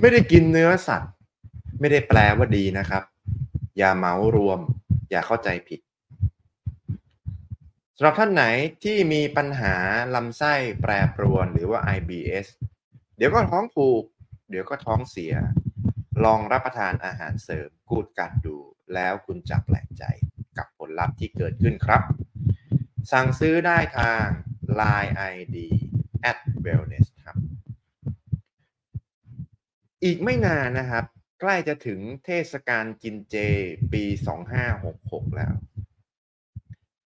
ไม่ได้กินเนื้อสัตว์ ไม่ได้แปลว่าดีนะครับ อย่าเมารวม อย่าเข้าใจผิดสำหรับท่านไหนที่มีปัญหาลำไส้แปรปรวนหรือว่า IBS เดี๋ยวก็ท้องผูก เดี๋ยวก็ท้องเสีย ลองรับประทานอาหารเสริมกูดกัดดู แล้วคุณจะแปลกใจกับผลลัพธ์ที่เกิดขึ้นครับ สั่งซื้อได้ทาง Line ID at wellness อีกไม่นานนะครับ ใกล้จะถึงเทศกาลกินเจปี2566แล้ว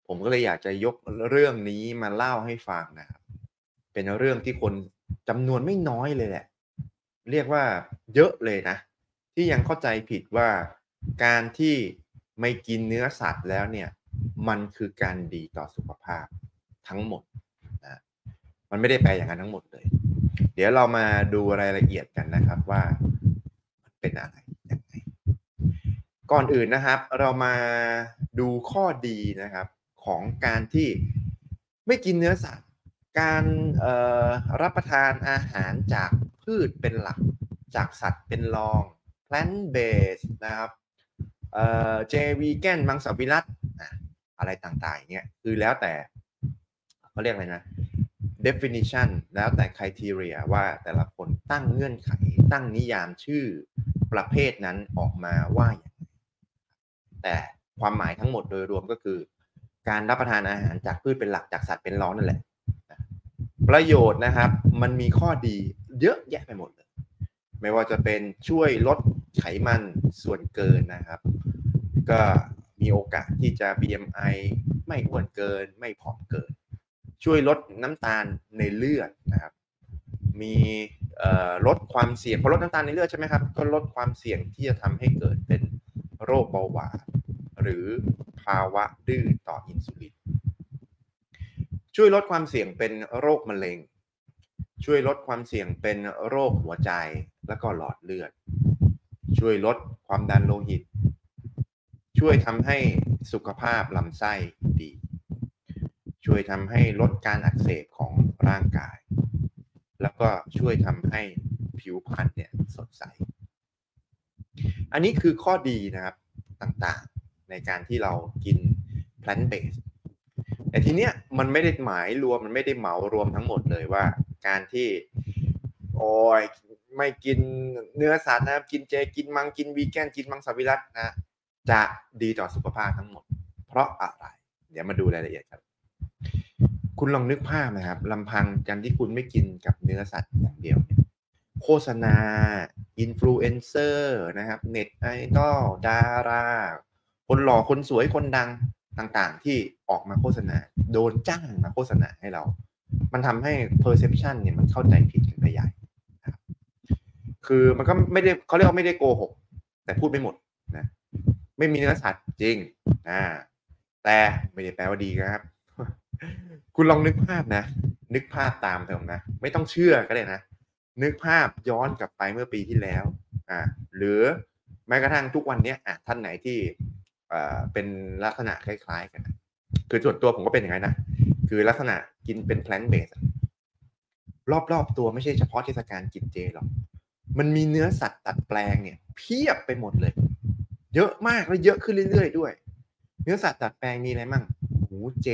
ผมก็เลยอยากจะยกเรื่องนี้มาเล่าให้ฟังนะครับ เป็นเรื่องที่คนจำนวนไม่น้อยเลยแหละ เรียกว่าเยอะเลยนะ ที่ยังเข้าใจผิดว่าการที่ไม่กินเนื้อสัตว์แล้วเนี่ย มันคือการดีต่อสุขภาพทั้งหมดนะมันไม่ได้แปลอย่างนั้นทั้งหมดเลย เดี๋ยวเรามาดูรายละเอียดกันนะครับว่ามันเป็นอะไรยังไงก่อนอื่นนะครับ เรามาดูข้อดีนะครับของการที่ไม่กินเนื้อสัตว์ การรับประทานอาหารจากพืชเป็นหลัก จากสัตว์เป็นรอง plant based นะครับเอ่อเจวีแกนมังสวิรัตอะไรต่างๆเนี่ยคือแล้วแต่เขาเรียกอะไรนะ definition แล้วแต่ criteria ว่าแต่ละคนตั้งเงื่อนไข ตั้งนิยามชื่อประเภทนั้นออกมาว่าอย่างไรแต่ความหมายทั้งหมดโดยรวมก็คือ การรับประทานอาหารจากพืชเป็นหลักจากสัตว์เป็นรองนั่นแหละ ประโยชน์นะครับ มันมีข้อดีเยอะแยะไปหมดเลย ไม่ว่าจะเป็นช่วยลดไขมันส่วนเกินนะครับ ก็มีโอกาสที่จะ BMI ไม่อ้วนเกิน ไม่ผอมเกิน ช่วยลดน้ำตาลในเลือดนะครับ มีลดความเสี่ยงพอลดน้ำตาลในเลือดใช่ไหมครับ ก็ลดความเสี่ยงที่จะทำให้เกิดเป็นโรคเบาหวานหรือภาวะดื้อต่ออินซูลิน ช่วยลดความเสี่ยงเป็นโรคมะเร็ง ช่วยลดความเสี่ยงเป็นโรคหัวใจและก็หลอดเลือด ช่วยลดความดันโลหิต ช่วยทำให้สุขภาพลำไส้ดี ช่วยทำให้ลดการอักเสบของร่างกาย แล้วก็ช่วยทำให้ผิวพรรณเนี่ยสดใส อันนี้คือข้อดีนะครับต่างๆในการที่เรากิน plant based แต่ทีเนี้ยมันไม่ได้หมายรวมมันไม่ได้เหมารวมทั้งหมดเลยว่า การที่โอ้ยไม่กินเนื้อสัตว์นะครับกินเจกินมังกินวีแกนกินมังสวิรัตินะ จะดีต่อสุขภาพทั้งหมด เพราะอะไร เดี๋ยวมาดูรายละเอียดครับ คุณลองนึกภาพนะครับลำพังการที่คุณไม่กินกับเนื้อสัตว์อย่างเดียวเนี่ยโฆษณา อินฟลูเอนเซอร์นะครับเน็ตไอดอลดารา คนหล่อคนสวยคนดังต่างๆ ที่ออกมาโฆษณา โดนจ้างมาโฆษณาให้เรา มันทำให้ perception เนี่ยมันเข้าใจผิดกันไปใหญ่คือมันก็ไม่ได้เขาเรียกว่าไม่ได้โกหก แต่พูดไม่หมดนะ ไม่มีเนื้อสัตว์จริงอ่าแต่ไม่ได้แปลว่าดีนะครับ คุณลองนึกภาพนะ นึกภาพตามเถอะนะ ไม่ต้องเชื่อก็ได้นะ นึกภาพย้อนกลับไปเมื่อปีที่แล้ว อ่า หรือแม้กระทั่งทุกวันนี้อะท่านไหนที่อ่าเป็นลักษณะคล้ายๆ กันคือส่วนตัวผมก็เป็นอย่างไรนะ คือลักษณะกินเป็นแพลนเบสรอบๆตัวไม่ใช่เฉพาะเทศกาลกินเจหรอก มันมีเนื้อสัตว์ตัดแปลงเนี่ย เพียบไปหมดเลย เยอะมากและเยอะขึ้นเรื่อยๆด้วย เนื้อสัตว์ตัดแปลงมีอะไรมั่ง หมูเจ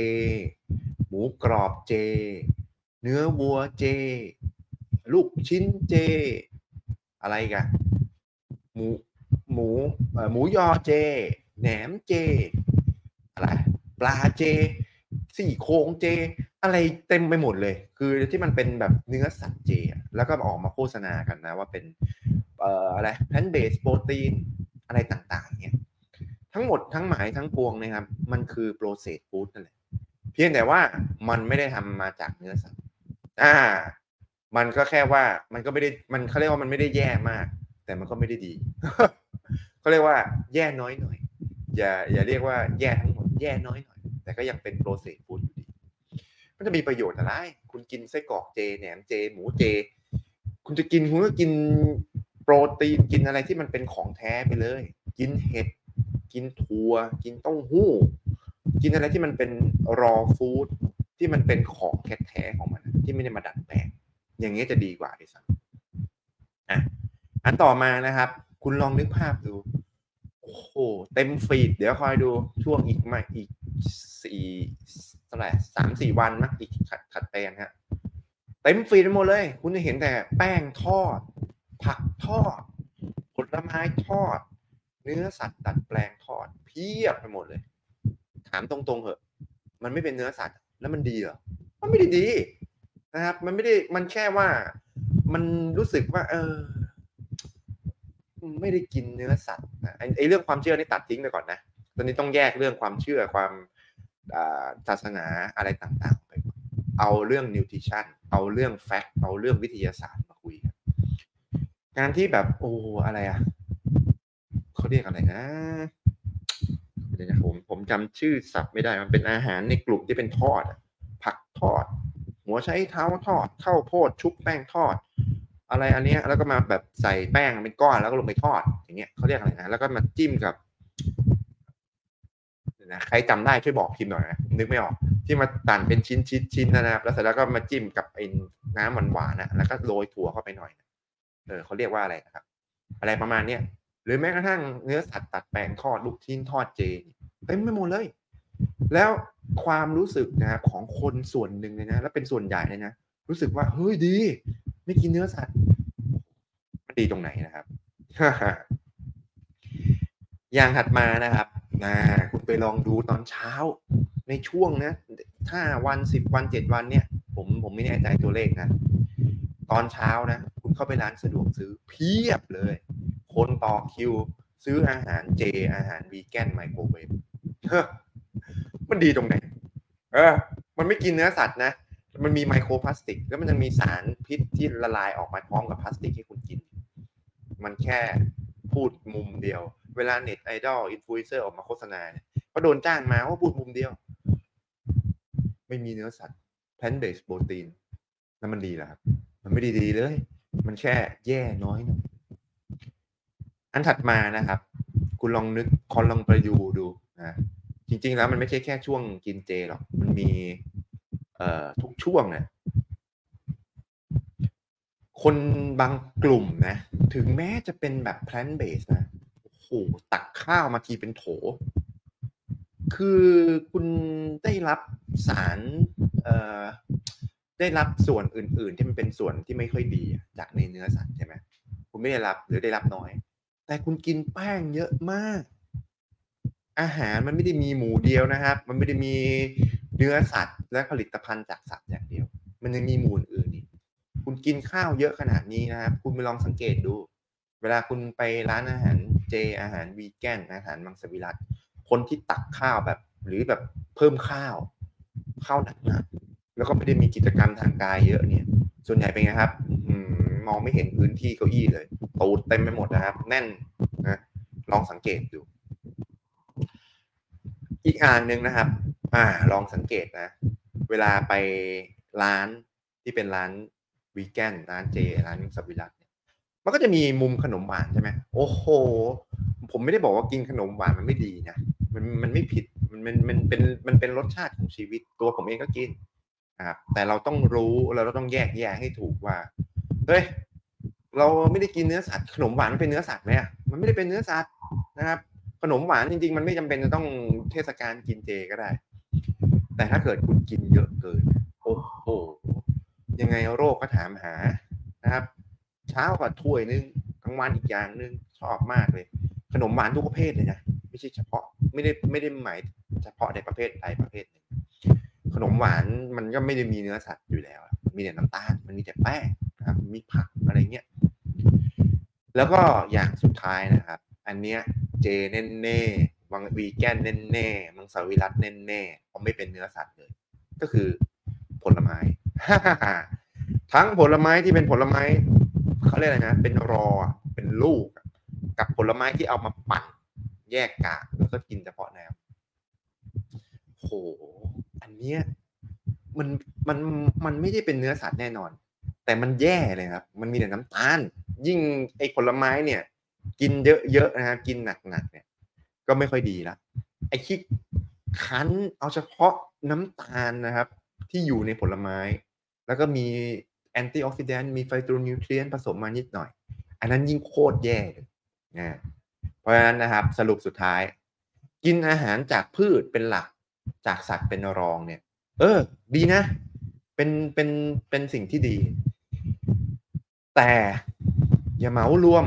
หมูกรอบเจ เนื้อวัวเจ ลูกชิ้นเจ อะไรกันหมูหมูหมูยอเจ แหนมเจ อะไรปลาเจ สี่โครงเจ อะไรเต็มไปหมดเลย คือที่มันเป็นแบบเนื้อสัตว์เจ แล้วก็ออกมาโฆษณากันนะว่าเป็นเอ่ออะไรแพนเบสโปรตีนอะไรต่างๆ เนี่ยทั้งหมดทั้งหมายทั้งปวงนะครับ มันคือโปรเซสฟู้ดนั่นแหละ พียงแต่ว่ามันไม่ได้ทำมาจากเนื้อสัตว์อ่า มันก็แค่ว่ามันก็ไม่ได้มันเขาเรียกว่ามันไม่ได้แย่มาก แต่มันก็ไม่ได้ดีเขาเรียกว่าแย่น้อยหน่อย อย่าอย่าเรียกว่าแย่ทั้งหมดแย่น้อยหน่อย แต่ก็ยังเป็นโปรเซสฟู้ดอยู่ดี มันจะมีประโยชน์อะไร คุณกินไส้กรอกเจแหนมเจ หมูเจ คุณจะกินคุณก็กินโปรตีนกินอะไรที่มันเป็นของแท้ไปเลย กินเห็ด กินถั่ว กินเต้าหู้ กินอะไรที่มันเป็นรอฟู้ดที่มันเป็นของแท้ๆของมัน ที่ไม่ได้มาดัดแปลงอย่างนี้จะดีกว่าที่สุดอะอันต่อมานะครับ คุณลองนึกภาพดูโอ้โหเต็มฟีด เดี๋ยวคอยดูช่วงอีกมาอีกสี่เท่าไหร่สามสี่วันนะอีกขัดขัดแปลงฮะเต็มฟีดไปหมดเลย คุณจะเห็นแต่แป้งทอด ผักทอดผลไม้ทอด เนื้อสัตว์ดัดแปลงทอดเพียบไปหมดเลยามตรงๆเหอะ มันไม่เป็นเนื้อสัตว์แล้วมันดีเหรอมันไม่ได้ดีนะครับ มันไม่ได้มันแค่ว่ามันรู้สึกว่า เออ ไม่ได้กินเนื้อสัตว์นะไอ้ไอเรื่องความเชื่อนี่ตัดทิ้งไปก่อนนะตอนนี้ต้องแยกเรื่องความเชื่อความศาสนาอะไรต่างๆไปเอาเรื่องนิวทริชั่นเอาเรื่องแฟกต์เอาเรื่องวิทยาศาสตร์มาคุยกันการที่แบบโอ้อะไรอะเขาเรียกอะไรนะ เดี๋ยวผมผมจำชื่อศัพท์ไม่ได้มันเป็นอาหารในกลุ่มที่เป็นทอด ผักทอด หัวใช้เท้าทอดข้าวโพดชุบแป้งทอด อะไรอันเนี้ยแล้วก็มาแบบใส่แป้งเป็นก้อนแล้วก็ลงไปทอด อย่างเงี้ยเขาเรียกอะไรนะแล้วก็มาจิ้มกับนะใครจำได้ช่วยบอกพิมพ์หน่อยนะนึกไม่ออก ที่มาตันเป็นชิ้นชิ้นชิ้นนะครับ แล้วเสร็จแล้วก็มาจิ้มกับไอ้น้ำหวานหวานนะแล้วก็โรยถั่วเข้าไปหน่อย เออเขาเรียกว่าอะไรนะครับ อะไรประมาณเนี้ย หรือแม้กระทั่งเนื้อสัตว์ตัดแปลงทอดลูกชิ้นทอดเจเต็มไปหมดเลย แล้วความรู้สึกนะครับของคนส่วนหนึ่งเลยนะ แล้วเป็นส่วนใหญ่เลยนะ รู้สึกว่าเฮ้ยดี ไม่กินเนื้อสัตว์มันดีตรงไหนนะครับ อย่างถัดมานะครับนะคุณไปลองดูตอนเช้า ในช่วงนะห้าวันสิบวันเจ็ดวันเนี่ย ผมผมไม่แน่ใจตัวเลขนะ ตอนเช้านะ คุณเข้าไปร้านสะดวกซื้อเพียบเลย คนต่อคิว ซื้ออาหารเจ อาหารวีแกนไมโครเวฟมันดีตรงไหน เออ มันไม่กินเนื้อสัตว์นะ มันมีไมโครพลาสติก แล้วมันยังมีสารพิษที่ละลายออกมาพร้อมกับพลาสติกให้คุณกิน มันแค่พูดมุมเดียว เวลาเน็ตไอดอลอินฟลูเอนเซอร์ออกมาโฆษณาเนี่ยก็โดนจ้างมาว่าพูดมุมเดียว ไม่มีเนื้อสัตว์ plant based โปรตีนแล้วมันดีเหรอครับ มันไม่ดีดีเลย มันแค่แย่น้อยหน่อย อันถัดมานะครับ คุณลองนึกคุณลองไปดูดูนะจริง ๆ แล้วมันไม่ใช่แค่ช่วงกินเจหรอก มันมีเอ่อทุกช่วงเนี่ยคนบางกลุ่มนะ ถึงแม้จะเป็นแบบ plant based นะโอ้โหตักข้าวมาทีเป็นโถ คือคุณได้รับสารเอ่อได้รับส่วนอื่น ๆ ที่มันเป็นส่วนที่ไม่ค่อยดีจากในเนื้อสัตว์ใช่ไหมคุณไม่ได้รับหรือได้รับน้อย แต่คุณกินแป้งเยอะมาก อาหารมันไม่ได้มีหมูเดียวนะครับ มันไม่ได้มีเนื้อสัตว์ และผลิตภัณฑ์จากสัตว์อย่างเดียว มันยังมีหมูอื่นอีกคุณกินข้าวเยอะขนาดนี้นะครับ คุณไปลองสังเกตดู เวลาคุณไปร้านอาหารเจอาหารวีแกนอาหารมังสวิรัตคนที่ตักข้าวแบบ หรือแบบเพิ่มข้าวข้าวหนักๆแล้วก็ไม่ได้มีกิจกรรมทางกายเยอะเนี่ย ส่วนใหญ่เป็นไงครับม มองไม่เห็นพื้นที่เก้าอี้เลยตูดเต็มไปหมดนะครับ แน่นนะลองสังเกตดู อีกอ่านหนึ่งนะครับ อ่า ลองสังเกตนะ เวลาไปร้านที่เป็นร้านวีแกนร้านเจ ร้านสับวิรัตเนี่ยมันก็จะมีมุมขนมหวานใช่ไหมโอ้โห ผมไม่ได้บอกว่ากินขนมหวานมันไม่ดีนะมันมันไม่ผิดมันมันมันเป็นมันเป็นรสชาติของชีวิตตัวผมเองก็กินนะครับแต่เราต้องรู้เราต้องแยกแยะให้ถูกว่า เฮ้ยเราไม่ได้กินเนื้อสัตว์ขนมหวานมันเป็นเนื้อสัตว์ไหมอะมันไม่ได้เป็นเนื้อสัตว์นะครับขนมหวานจริง ๆ มันไม่จำเป็นจะต้องเทศกาลกินเจก็ได้ แต่ถ้าเกิดคุณกินเยอะเกินโอ้โหยังไงโรคก็ถามหานะครับ เช้าก็ถ้วยนึงกลางวันอีกอย่างนึงชอบมากเลย ขนมหวานทุกประเภทเลยนะไม่ใช่เฉพาะไม่ได้ไม่ได้หมายเฉพาะในประเภทใดประเภทหนึ่งขนมหวานมันก็ไม่ได้มีเนื้อสัตว์อยู่แล้ว มีแต่น้ำตาลมันมีแต่แป้ง นะครับมีผักอะไรเงี้ยแล้วก็อย่างสุดท้ายนะครับ อันเนี้ยเจเน่นเน่วังวีแกนเน่นเน่มังสวิรัตเน่นเน่เพราะไม่เป็นเนื้อสัตว์เลย ก็คือผลไม้ ทั้งผลไม้ที่เป็นผลไม้เขาเรียกอะไรนะ เป็นรอเป็นลูก กับผลไม้ที่เอามาปั่นแยกกากแล้วก็กินเฉพาะน้ำโห อันเนี้ยมันมันมันไม่ได้เป็นเนื้อสัตว์แน่นอน แต่มันแย่เลยครับ มันมีแต่น้ำตาล ยิ่งไอ้ผลไม้เนี่ย กินเยอะๆนะครับกินหนักๆเนี่ย ก็ไม่ค่อยดีละไอ้ที่คั้นเอาเฉพาะน้ำตาลนะครับ ที่อยู่ในผลไม้ แล้วก็มี antioxidant มี phytonutrient ผสมมานิดหน่อย อันนั้นยิ่งโคตรแย่เลยนะเพราะฉะนั้นนะครับสรุปสุดท้าย กินอาหารจากพืชเป็นหลักจากสัตว์เป็นรองเนี่ย เออ ดีนะ เป็นเป็นเป็นสิ่งที่ดี แต่อย่าเหมารวม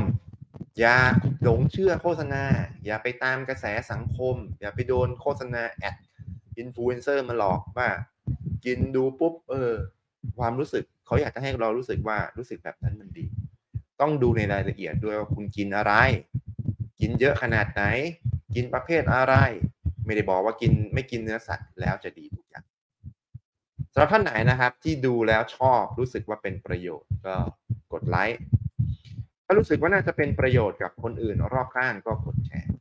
อย่าหลงเชื่อโฆษณา อย่าไปตามกระแสสังคม อย่าไปโดนโฆษณา ad influencer มาหลอกว่า กินดูปุ๊บ เออ ความรู้สึกเขาอยากจะให้เรารู้สึกว่ารู้สึกแบบนั้นมันดี ต้องดูในรายละเอียดด้วยว่าคุณกินอะไร กินเยอะขนาดไหน กินประเภทอะไร ไม่ได้บอกว่ากินไม่กินเนื้อสัตว์แล้วจะดีทุกอย่างสำหรับท่านไหนนะครับที่ดูแล้วชอบรู้สึกว่าเป็นประโยชน์ก็ กดไลค์ถ้ารู้สึกว่าน่าจะเป็นประโยชน์กับคนอื่นรอบข้างก็กดแชร์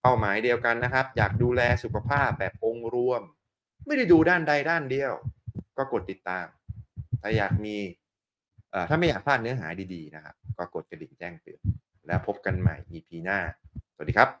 เป้าหมายเดียวกันนะครับ อยากดูแลสุขภาพแบบองค์รวม ไม่ได้ดูด้านใดด้านเดียว ก็กดติดตาม ถ้าอยากมีถ้าไม่อยากพลาดเนื้อหาดีๆนะครับ ก็กดกระดิ่งแจ้งเตือนแล้วพบกันใหม่ EP หน้า สวัสดีครับ